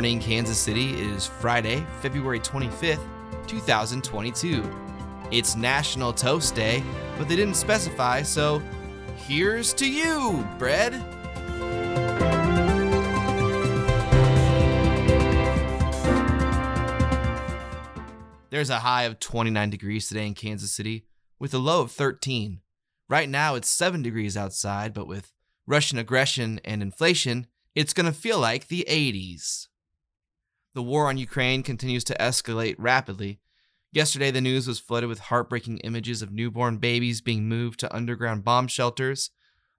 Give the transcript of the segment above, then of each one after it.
morning, Kansas City. It is Friday, February 25th, 2022. It's National Toast Day, but they didn't specify, so here's to you, bread. There's a high of 29 degrees today in Kansas City, with a low of 13. Right now, it's 7 degrees outside, but with Russian aggression and inflation, it's going to feel like the 80s. The war on Ukraine continues to escalate rapidly. Yesterday, the news was flooded with heartbreaking images of newborn babies being moved to underground bomb shelters,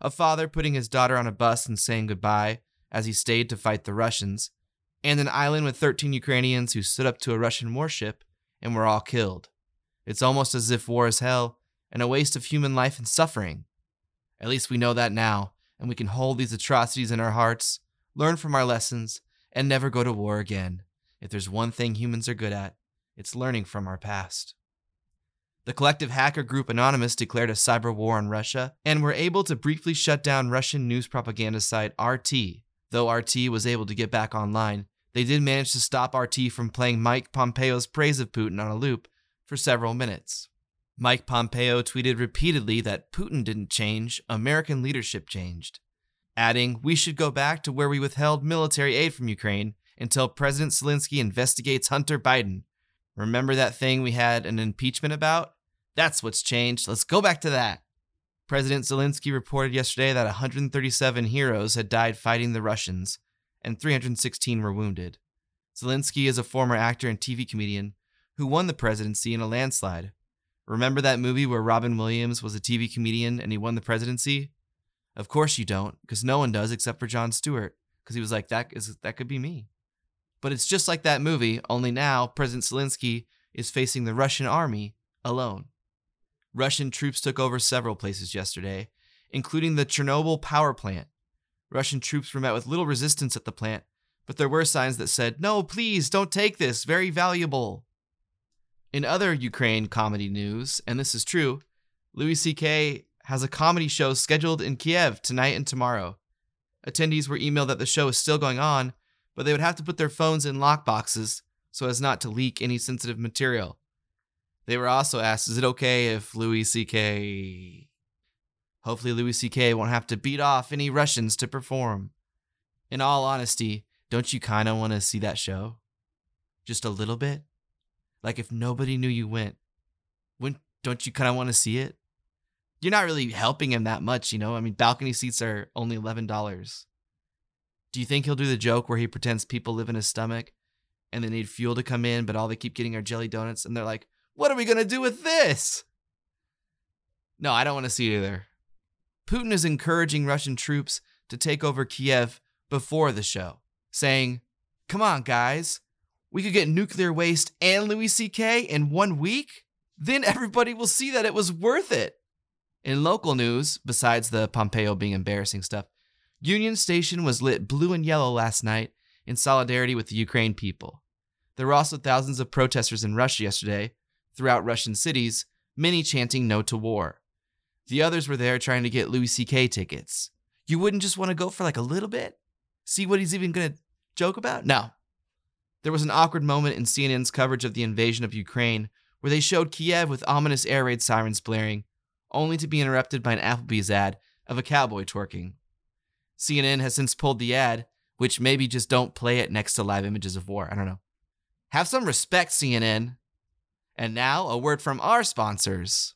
a father putting his daughter on a bus and saying goodbye as he stayed to fight the Russians, and an island with 13 Ukrainians who stood up to a Russian warship and were all killed. It's almost as if war is hell and a waste of human life and suffering. At least we know that now, and we can hold these atrocities in our hearts, learn from our lessons, and never go to war again. If there's one thing humans are good at, it's learning from our past. The collective hacker group Anonymous declared a cyber war on Russia and were able to briefly shut down Russian news propaganda site RT. Though RT was able to get back online, they did manage to stop RT from playing Mike Pompeo's praise of Putin on a loop for several minutes. Mike Pompeo tweeted repeatedly that Putin didn't change, American leadership changed, adding, We should go back to where we withheld military aid from Ukraine until President Zelensky investigates Hunter Biden. Remember that thing we had an impeachment about? That's what's changed. Let's go back to that. President Zelensky reported yesterday that 137 heroes had died fighting the Russians, and 316 were wounded. Zelensky is a former actor and TV comedian who won the presidency in a landslide. Remember that movie where Robin Williams was a TV comedian and he won the presidency? Of course you don't, because no one does except for Jon Stewart, because he was like, that is that could be me. But it's just like that movie, only now President Zelensky is facing the Russian army alone. Russian troops took over several places yesterday, including the Chernobyl power plant. Russian troops were met with little resistance at the plant, but there were signs that said, No, please, don't take this, very valuable. In other Ukraine comedy news, and this is true, Louis C.K. has a comedy show scheduled in Kiev tonight and tomorrow. Attendees were emailed that the show is still going on, but they would have to put their phones in lockboxes so as not to leak any sensitive material. They were also asked, is it okay if Louis C.K. Hopefully, Louis C.K. won't have to beat off any Russians to perform. In all honesty, don't you kind of want to see that show? Just a little bit? Like if nobody knew you went, wouldn't don't you kind of want to see it? You're not really helping him that much, you know. I mean, balcony seats are only eleven dollars. Do you think he'll do the joke where he pretends people live in his stomach and they need fuel to come in, but all they keep getting are jelly donuts, and they're like, "What are we gonna do with this?" No, I don't want to see it either. Putin is encouraging Russian troops to take over Kiev before the show, saying, Come on, guys, we could get nuclear waste and Louis C.K. in one week? Then everybody will see that it was worth it. In local news, besides the Pompeo being embarrassing stuff, Union Station was lit blue and yellow last night in solidarity with the Ukraine people. There were also thousands of protesters in Russia yesterday, throughout Russian cities, many chanting no to war. The others were there trying to get Louis C.K. tickets. You wouldn't just want to go for like a little bit? See what he's even going to joke about? No, there was an awkward moment in CNN's coverage of the invasion of Ukraine where they showed Kiev with ominous air raid sirens blaring, only to be interrupted by an Applebee's ad of a cowboy twerking. CNN has since pulled the ad, which maybe just don't play it next to live images of war. I don't know. Have some respect, CNN. And now, a word from our sponsors.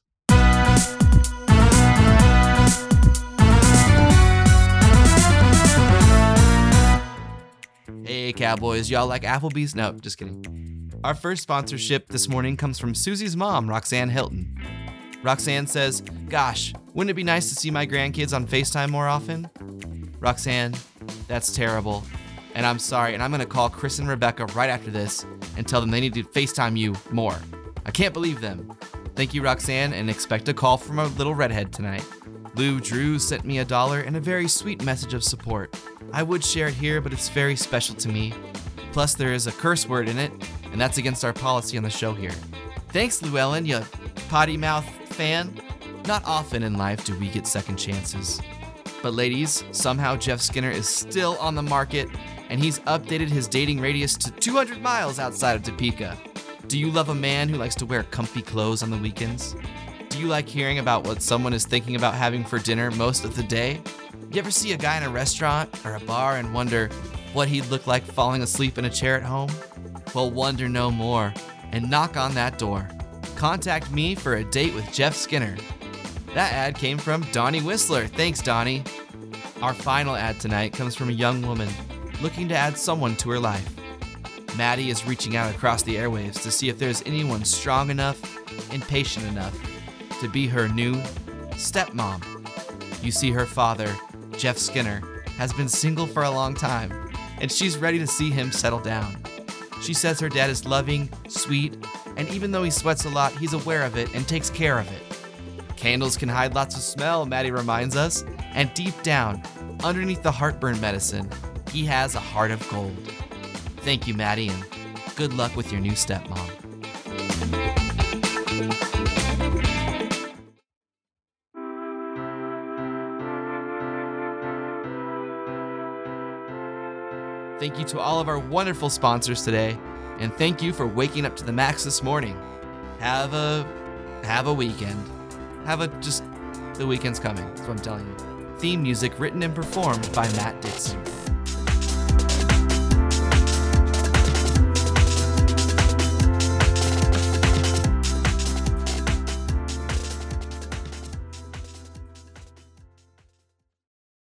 Hey, Cowboys, y'all like Applebee's? No, just kidding. Our first sponsorship this morning comes from Susie's mom, Roxanne Hilton. Roxanne says, Gosh, wouldn't it be nice to see my grandkids on FaceTime more often? Roxanne, that's terrible. And I'm sorry, and I'm gonna call Chris and Rebecca right after this and tell them they need to FaceTime you more. I can't believe them. Thank you, Roxanne, and expect a call from a little redhead tonight. Lou Drew sent me a dollar and a very sweet message of support. I would share it here, but it's very special to me. Plus, there is a curse word in it, and that's against our policy on the show here. Thanks, Llewellyn, you potty mouth fan. Not often in life do we get second chances. But, ladies, somehow Jeff Skinner is still on the market and he's updated his dating radius to 200 miles outside of Topeka. Do you love a man who likes to wear comfy clothes on the weekends? Do you like hearing about what someone is thinking about having for dinner most of the day? You ever see a guy in a restaurant or a bar and wonder what he'd look like falling asleep in a chair at home? Well, wonder no more and knock on that door. Contact me for a date with Jeff Skinner. That ad came from Donnie Whisler. Thanks, Donnie. Our final ad tonight comes from a young woman looking to add someone to her life. Maddie is reaching out across the airwaves to see if there's anyone strong enough and patient enough to be her new stepmom. You see, her father, Jeff Skinner, has been single for a long time, and she's ready to see him settle down. She says her dad is loving, sweet, and even though he sweats a lot, he's aware of it and takes care of it. Candles can hide lots of smell, Maddie reminds us, and deep down, underneath the heartburn medicine, he has a heart of gold. Thank you, Maddie, and good luck with your new stepmom. Thank you to all of our wonderful sponsors today, and thank you for waking up to the max this morning. Have a have a weekend. Have a just the weekend's coming. That's what I'm telling you. Theme music written and performed by Matt Dixon.